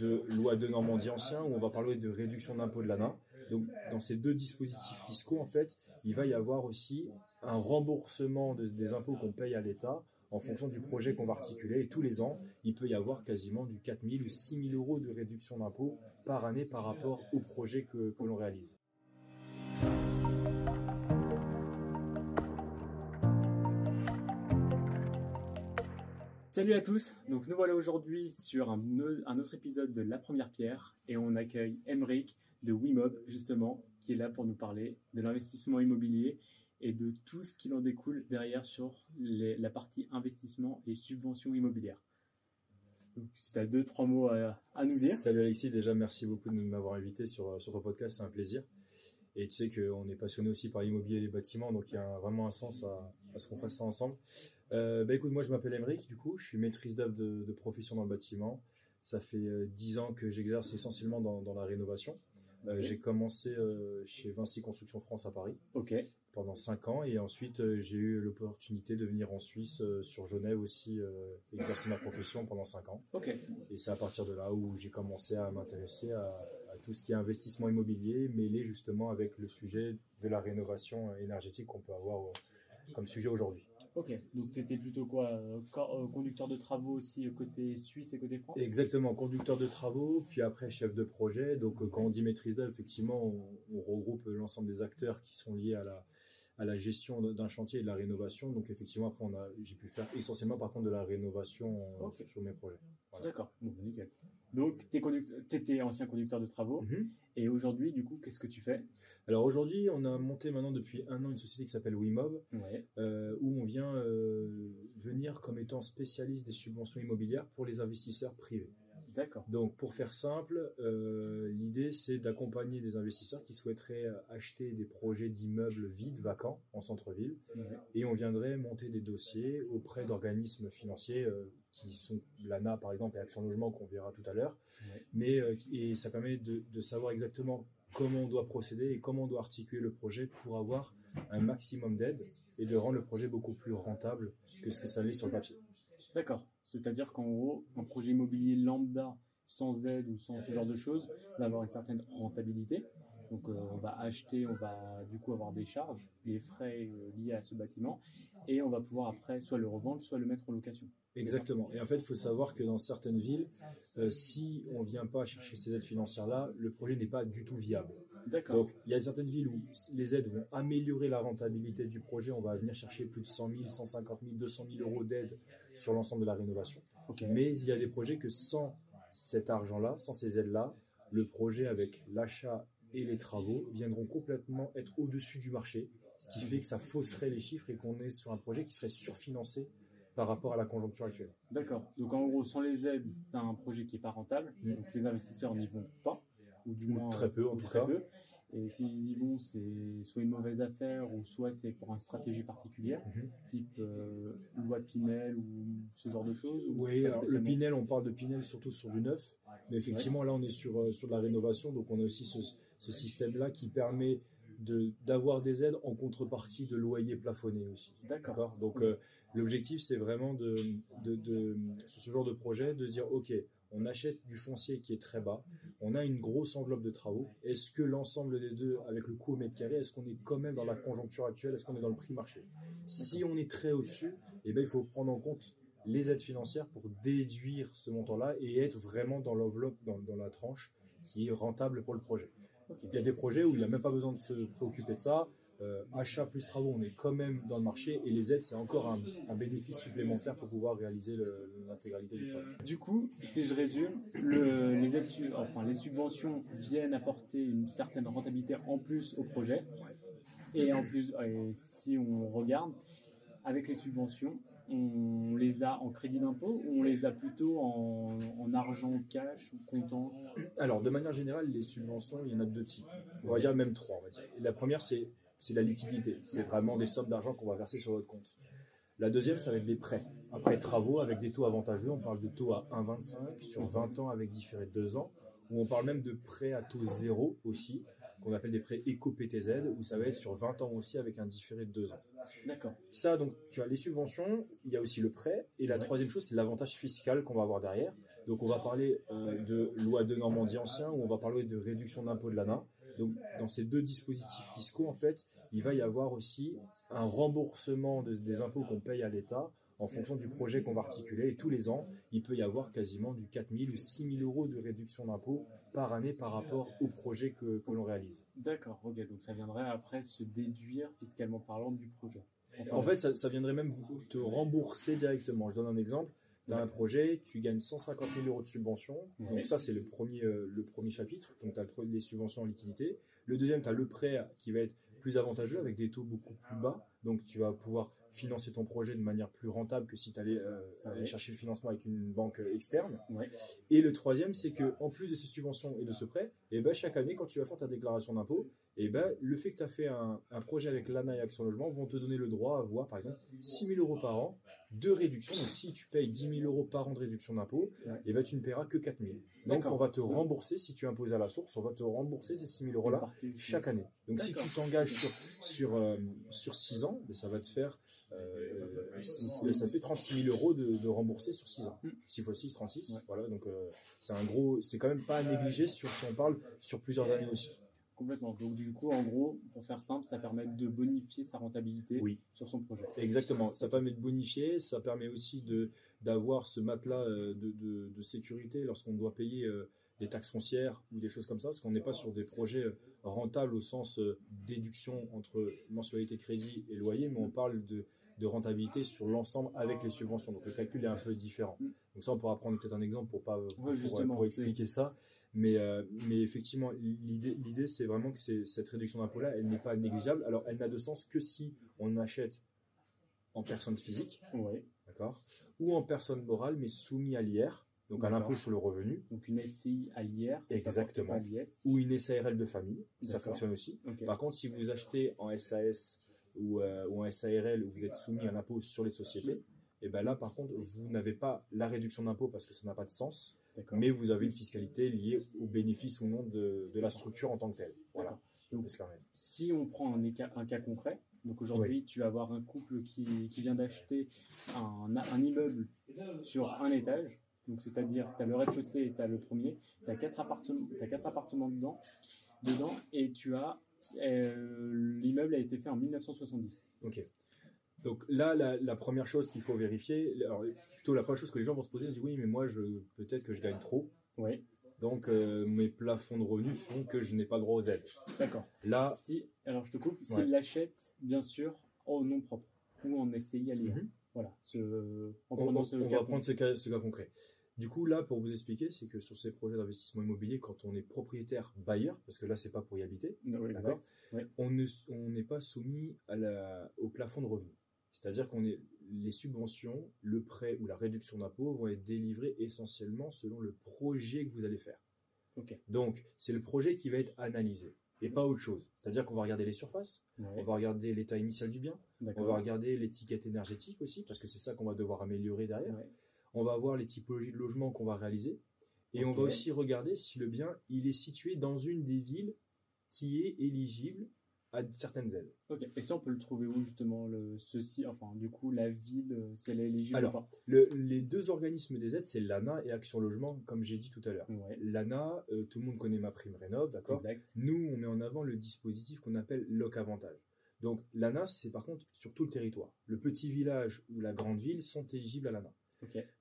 de loi de Normandie ancien où on va parler de réduction d'impôt de l'ANA. Donc, dans ces deux dispositifs fiscaux, en fait, il va y avoir aussi un remboursement des impôts qu'on paye à l'État en fonction du projet qu'on va articuler. Et tous les ans, il peut y avoir quasiment du 4 000 ou 6 000 euros de réduction d'impôt par année par rapport au projet que l'on réalise. Salut à tous, donc nous voilà aujourd'hui sur un, autre épisode de La Première Pierre et on accueille Emric de Wimob justement qui est là pour nous parler de l'investissement immobilier et de tout ce qui en découle derrière sur la partie investissement et subvention immobilière. Tu as deux, trois mots à, nous dire. Salut Alexis, déjà merci beaucoup de m'avoir invité sur, sur ton podcast, c'est un plaisir. Et tu sais qu'on est passionné aussi par l'immobilier et les bâtiments, donc il y a vraiment un sens à, à ce qu'on fasse ça ensemble. Euh, bah écoute, moi je m'appelle Emeric, du coup, je suis maîtrise d'œuvre de, de, profession dans le bâtiment. Ça fait euh, dix ans que j'exerce essentiellement dans, dans, la rénovation. Euh, okay. J'ai commencé euh, chez Vinci Construction France à Paris pendant cinq ans et ensuite euh, j'ai eu l'opportunité de venir en Suisse euh, sur Genève aussi exercer ma profession pendant cinq ans. Ok. Et c'est à partir de là où j'ai commencé à m'intéresser à, à, tout ce qui est investissement immobilier mêlé justement avec le sujet de la rénovation énergétique qu'on peut avoir comme sujet aujourd'hui. Ok, donc tu étais plutôt quoi euh, Conducteur de travaux aussi euh, côté Suisse et côté France? Exactement, conducteur de travaux, puis après chef de projet. Donc euh, quand on dit maîtrise d'œuvre, effectivement, on, on regroupe l'ensemble des acteurs qui sont liés à la, à la gestion d'un chantier et de la rénovation. Donc effectivement, après, on a, j'ai pu faire essentiellement par contre de la rénovation okay. sur, mes projets. Voilà. D'accord, bon, nickel. Donc tu étais ancien conducteur de travaux Mm -hmm. et aujourd'hui, du coup, qu'est-ce que tu fais? Alors aujourd'hui, on a monté maintenant depuis un an une société qui s'appelle Wimob, ouais. euh, où on vient euh, venir comme étant spécialiste des subventions immobilières pour les investisseurs privés. D'accord. Donc, pour faire simple, euh, l'idée c'est d'accompagner des investisseurs qui souhaiteraient acheter des projets d'immeubles vides, vacants, en centre-ville, et on viendrait monter des dossiers auprès d'organismes financiers euh, qui sont l'ANA par exemple et Action Logement qu'on verra tout à l'heure. Ouais. Mais euh, et ça permet de, de savoir exactement comment on doit procéder et comment on doit articuler le projet pour avoir un maximum d'aide et de rendre le projet beaucoup plus rentable que ce que ça l'est sur le papier. D'accord. C'est-à-dire qu'en gros, un projet immobilier lambda sans aide ou sans ce genre de choses va avoir une certaine rentabilité. Donc euh, on va acheter, on va du coup avoir des charges, les frais euh, liés à ce bâtiment, et on va pouvoir après soit le revendre, soit le mettre en location. Exactement. Et en fait, il faut savoir que dans certaines villes, euh, si on vient pas chercher ces aides financières-là, le projet n'est pas du tout viable. D'accord. Donc, il y a certaines villes où les aides vont améliorer la rentabilité du projet. On va venir chercher plus de 100 000, 150 000, 200 000 euros d'aide sur l'ensemble de la rénovation. Okay. Mais il y a des projets que sans cet argent-là, sans ces aides-là, le projet avec l'achat et les travaux viendront complètement être au-dessus du marché, ce qui fait que ça fausserait les chiffres et qu'on est sur un projet qui serait surfinancé par rapport à la conjoncture actuelle. D'accord. Donc en gros, sans les aides, c'est un projet qui est pas rentable. Mmh. Donc les investisseurs n'y vont pas, ou du moins très peu en tout cas. Peu. Et s'ils y vont, c'est soit une mauvaise affaire, ou soit c'est pour une stratégie particulière, mmh. type euh, loi Pinel ou ce genre de choses. Oui, alors, le Pinel, on parle de Pinel surtout sur du neuf, mais effectivement là on est sur euh, sur de la rénovation, donc on a aussi ce, ce système-là qui permet d'avoir des aides en contrepartie de loyers plafonnés aussi. D'accord. Donc euh, l'objectif c'est vraiment de, de, de, sur ce genre de projet de dire ok on achète du foncier qui est très bas, on a une grosse enveloppe de travaux. Est-ce que l'ensemble des deux, avec le coût au mètre carré, est-ce qu'on est quand même dans la conjoncture actuelle, est-ce qu'on est dans le prix marché? Si on est très au-dessus, eh ben il faut prendre en compte les aides financières pour déduire ce montant-là et être vraiment dans l'enveloppe, dans, dans la tranche qui est rentable pour le projet. Okay. Il y a des projets où il n'y a même pas besoin de se préoccuper de ça. Euh, achat plus travaux, on est quand même dans le marché et les aides, c'est encore un, un, bénéfice supplémentaire pour pouvoir réaliser l'intégralité du projet. Du coup, si je résume, le, les, aides, enfin, les subventions viennent apporter une certaine rentabilité en plus au projet. Et en plus, et si on regarde, avec les subventions, on les a en crédit d'impôt ou on les a plutôt en, en, argent cash ou comptant? Alors, de manière générale, les subventions, il y en a deux types. On va dire même trois. On va dire. La première, c'est c'est la liquidité. C'est vraiment des sommes d'argent qu'on va verser sur votre compte. La deuxième, ça va être des prêts. Après travaux avec des taux avantageux, on parle de taux à 1,25 sur 20 ans avec différé de 2 ans, ou on parle même de prêts à taux zéro aussi, qu'on appelle des prêts éco-PTZ, où ça va être sur 20 ans aussi avec un différé de 2 ans. D'accord. Ça, donc, tu as les subventions, il y a aussi le prêt, et la troisième chose, c'est l'avantage fiscal qu'on va avoir derrière. Donc on va parler euh, de loi de Normandie ancien ou on va parler de réduction d'impôt de l'ANA. Donc dans ces deux dispositifs fiscaux, en fait, il va y avoir aussi un remboursement des impôts qu'on paye à l'État en fonction du projet qu'on va articuler. Et tous les ans, il peut y avoir quasiment du 4 000 ou 6 000 euros de réduction d'impôts par année par rapport au projet que, que l'on réalise. D'accord, ok. Donc ça viendrait après se déduire fiscalement parlant du projet. en fait, ça, ça, viendrait même te rembourser directement. Je donne un exemple. Tu as un projet, tu gagnes 150 000 euros de subvention. Donc ça, c'est le premier, euh, le premier chapitre. Donc tu as les subventions en liquidité. Le deuxième, tu as le prêt qui va être plus avantageux avec des taux beaucoup plus bas. Donc tu vas pouvoir financer ton projet de manière plus rentable que si tu allais euh, aller chercher le financement avec une banque euh, externe. Et le troisième, c'est que en plus de ces subventions et de ce prêt, et eh ben, chaque année, quand tu vas faire ta déclaration d'impôt, et eh ben, le fait que tu as fait un, projet avec l'ANA et Action Logement vont te donner le droit à avoir, par exemple, 6 000 euros par an de réduction. Donc, si tu payes 10 000 euros par an de réduction d'impôt, et eh ben, tu ne paieras que 4 000. Donc, on va te rembourser, si tu imposes à la source, on va te rembourser ces 6 000 euros-là chaque année. Donc, si tu t'engages sur, sur, euh, sur 6 ans, ça va te faire euh, ça fait 36 000 euros de, rembourser sur 6 ans. 6 x 6, 36. Voilà, donc euh, c'est un gros, c'est quand même pas à négliger sur, si on parle sur plusieurs années aussi. Complètement. Donc du coup, en gros, pour faire simple, ça permet de bonifier sa rentabilité sur son projet. Exactement. Ça permet de bonifier, ça permet aussi de d'avoir ce matelas euh, de, de, sécurité lorsqu'on doit payer des taxes foncières ou des choses comme ça, parce qu'on n'est pas sur des projets rentables au sens déduction entre mensualité crédit et loyer, mais on parle de de rentabilité sur l'ensemble avec les subventions. Donc le calcul est un peu différent. Mm. Donc ça, on pourra prendre peut-être un exemple pour pas pour, expliquer ça. Mais, euh, mais effectivement, l'idée, c'est vraiment que cette réduction d'impôt-là, elle n'est pas négligeable. Alors, elle n'a de sens que si on achète en personne physique, d'accord, ou en personne morale, mais soumis à l'IR, donc à l'impôt sur le revenu. Donc une SCI à l'IR. Exactement. Ou une SARL de famille, ça fonctionne aussi. Par contre, si vous achetez en SAS ou, euh, ou un SARL où vous êtes soumis à l'impôt sur les sociétés, et ben là par contre vous n'avez pas la réduction d'impôt parce que ça n'a pas de sens, mais vous avez une fiscalité liée au bénéfice ou non de, de la structure en tant que telle. Voilà. Donc, si on prend un, un cas concret, donc aujourd'hui tu vas avoir un couple qui, qui vient d'acheter un, un, immeuble sur un étage, donc c'est-à-dire tu as le rez-de-chaussée et tu as le premier, tu as quatre appartements, as quatre appartements dedans, dedans et tu as euh, l'immeuble a été fait en 1970. Ok. Donc là, la, première chose qu'il faut vérifier, alors plutôt la première chose que les gens vont se poser, c'est oui, mais moi, je peut-être que je gagne trop. Oui. Donc euh, mes plafonds de revenus font que je n'ai pas droit aux aides. D'accord. Là, si, alors je te coupe, s'il l'achète, bien sûr, en nom propre ou en SCI à lire. Voilà. Ce, en on, on, on va prendre ce cas, ce cas concret. Du coup, là, pour vous expliquer, c'est que sur ces projets d'investissement immobilier, quand on est propriétaire bailleur, parce que là, c'est pas pour y habiter, on n'est pas soumis au plafond de revenus. C'est-à-dire qu'on est les subventions, le prêt ou la réduction d'impôt vont être délivrés essentiellement selon le projet que vous allez faire. Donc, c'est le projet qui va être analysé et pas autre chose. C'est-à-dire qu'on va regarder les surfaces, on va regarder l'état initial du bien, on va regarder l'étiquette énergétique aussi, parce que c'est ça qu'on va devoir améliorer derrière on va voir les typologies de logements qu'on va réaliser. Et on va aussi regarder si le bien il est situé dans une des villes qui est éligible à certaines aides. Ok. Et ça, on peut le trouver où justement le ceci, enfin du coup la ville, euh, si elle est éligible Alors, ou pas les deux organismes des aides, c'est l'ANA et Action Logement, comme j'ai dit tout à l'heure. L'ANA, euh, tout le monde connaît ma prime rénov, d'accord? Nous, on met en avant le dispositif qu'on appelle Loc Avantage. Donc l'ANA, c'est par contre sur tout le territoire. Le petit village ou la grande ville sont éligibles à l'ANA.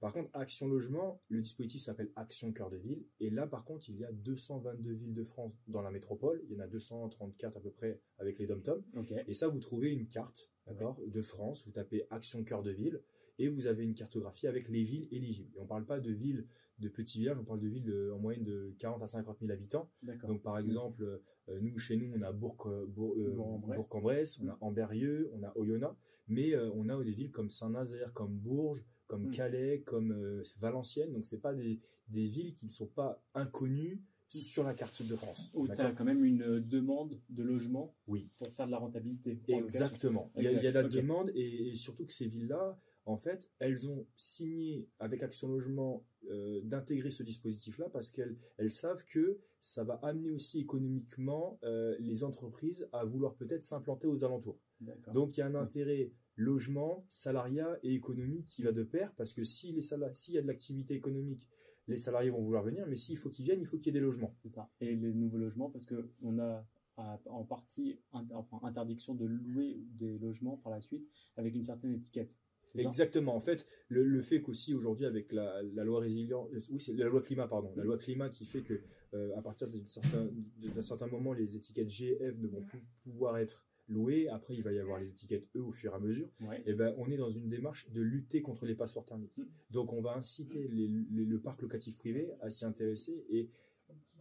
Par contre, Action Logement, le dispositif s'appelle Action Cœur de Ville. Et là, par contre, il y a 222 villes de France dans la métropole. Il y en a 234 à peu près avec les dom-tom. Et ça, vous trouvez une carte d'accord, de France. Vous tapez Action Cœur de Ville et vous avez une cartographie avec les villes éligibles. Et on ne parle pas de villes de petits villages, on parle de villes en moyenne de 40 à 50 000 habitants. Donc par exemple, euh, nous chez nous, on a Bourg, euh, en bresse on a Amberieux, on a Oyonnax, mais euh, on a des villes comme Saint-Nazaire, comme Bourges, comme mm. Calais, comme euh, Valenciennes. Donc, c'est pas des, des, villes qui ne sont pas inconnues mm. sur la carte de France. Où tu as quand même une euh, demande de logement oui. pour faire de la rentabilité. Exactement. Il y, a, il y a, la demande et, surtout que ces villes-là, en fait, elles ont signé avec Action Logement euh, d'intégrer ce dispositif-là parce qu'elles elles savent que ça va amener aussi économiquement les entreprises à vouloir peut-être s'implanter aux alentours. Donc il y a un intérêt logement, salariat et économie qui va de pair, parce que si les s'il y a de l'activité économique les salariés vont vouloir venir, mais s'il faut qu'ils viennent, il faut qu'il y ait des logements. C'est ça. Et les nouveaux logements, parce que on a en partie enfin, interdiction de louer des logements par la suite avec une certaine étiquette. Exactement. En fait, le, le fait qu'aussi aujourd'hui avec la, la loi résilience, oui, c'est la loi climat, pardon, la loi climat qui fait que euh, à partir d'un certain, certain moment, les étiquettes G, F ne vont plus pouvoir être louées. Après, il va y avoir les étiquettes E au fur et à mesure. Ouais. Et ben, on est dans une démarche de lutter contre les passeports thermiques. Mm. Donc, on va inciter les- les- le parc locatif privé à s'y intéresser et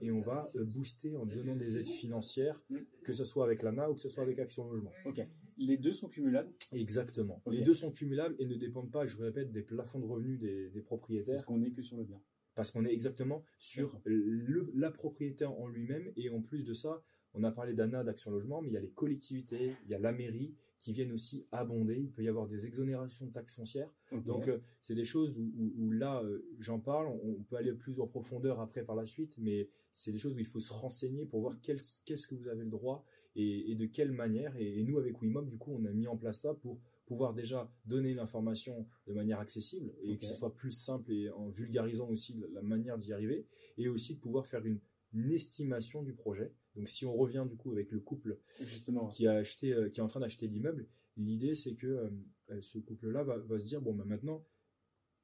et on va euh, booster en donnant des aides financières, Mm. que ce soit avec l'ANA ou que ce soit avec Action Logement. Ok. Les deux sont cumulables? Exactement. Les deux sont cumulables et ne dépendent pas, je répète, des plafonds de revenus des, des parce propriétaires, qu'on est que sur le bien. parce qu'on est exactement sur le, la propriété en lui-même. Et en plus de ça, on a parlé d'ANA, d'Action Logement, mais il y a les collectivités, il y a la mairie qui viennent aussi abonder. Il peut y avoir des exonérations de taxes foncières. Donc, euh, c'est des choses où, où- où là, euh, j'en parle. On, on peut aller plus en profondeur après par la suite, mais c'est des choses où il faut se renseigner pour voir qu'est-ce que vous avez le droit et, et de quelle manière. Et, et nous, avec Wimob, du coup, on a mis en place ça pour pouvoir déjà donner l'information de manière accessible et que ce soit plus simple et en vulgarisant aussi la manière d'y arriver et aussi de pouvoir faire une, une estimation du projet. Donc, si on revient du coup avec le couple Justement. qui a acheté, euh, qui est en train d'acheter l'immeuble, l'idée c'est que euh, ce couple-là va, va se dire bon, bah, maintenant,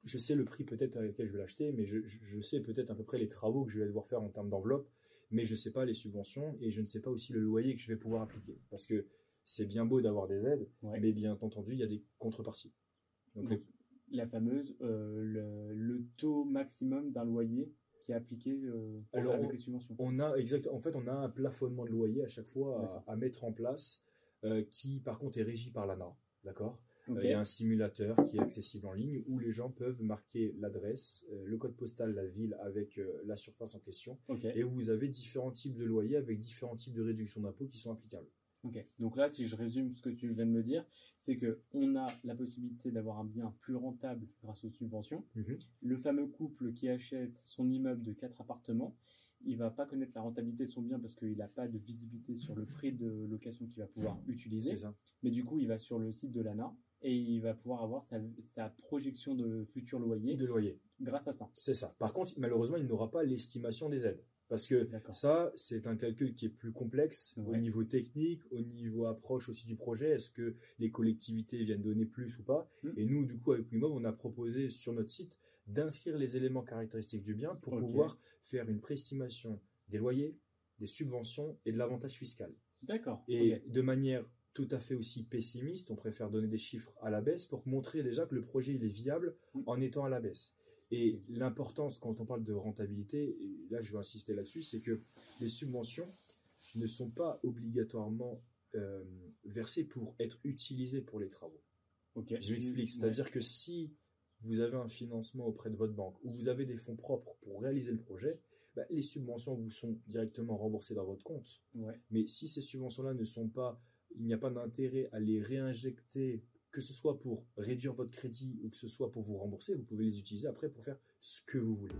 je sais le prix peut-être à lequel je vais l'acheter, mais je, je- sais peut-être à peu près les travaux que je vais devoir faire en termes d'enveloppe, mais je ne sais pas les subventions et je ne sais pas aussi le loyer que je vais pouvoir appliquer. Parce que c'est bien beau d'avoir des aides, Ouais. mais bien entendu, il y a des contreparties. Donc, Donc, la fameuse, euh, le, le taux maximum d'un loyer qui est appliqué euh, Alors, avec les subventions. On a exact, en fait, on a un plafonnement de loyer à chaque fois à, à mettre en place, euh, qui par contre est régi par l'ANA, d'accord? Euh, Il y a un simulateur qui est accessible en ligne où les gens peuvent marquer l'adresse, euh, le code postal, la ville avec la surface en question, et vous avez différents types de loyers avec différents types de réductions d'impôts qui sont applicables. Ok. Donc là, si je résume ce que tu viens de me dire, c'est que on a la possibilité d'avoir un bien plus rentable grâce aux subventions. Le fameux couple qui achète son immeuble de quatre appartements, il va pas connaître la rentabilité de son bien parce qu'il n'a pas de visibilité sur le prix de location qu'il va pouvoir utiliser. C'est ça. Mais du coup, il va sur le site de l'ANA et il va pouvoir avoir sa, sa projection de futur loyer De loyer. grâce à ça. C'est ça. Par contre, malheureusement, il n'aura pas l'estimation des aides. Parce que ça, c'est un calcul qui est plus complexe au niveau technique, au niveau approche aussi du projet. Est-ce que les collectivités viennent donner plus ou pas Hmm. Et nous, du coup, avec Wimob, on a proposé sur notre site d'inscrire les éléments caractéristiques du bien pour pouvoir faire une préestimation des loyers, des subventions et de l'avantage fiscal. D'accord. Et de manière tout à fait aussi pessimiste, on préfère donner des chiffres à la baisse pour montrer déjà que le projet il est viable Mm. en étant à la baisse. Et l'importance quand on parle de rentabilité, et là je veux insister là-dessus, c'est que les subventions ne sont pas obligatoirement euh, versées pour être utilisées pour les travaux. Ok. Je m'explique, c'est-à-dire que si vous avez un financement auprès de votre banque ou vous avez des fonds propres pour réaliser le projet, bah, les subventions vous sont directement remboursées dans votre compte. Ouais. Mais si ces subventions-là ne sont pas, il n'y a pas d'intérêt à les réinjecter, que ce soit pour réduire votre crédit ou que ce soit pour vous rembourser, vous pouvez les utiliser après pour faire ce que vous voulez.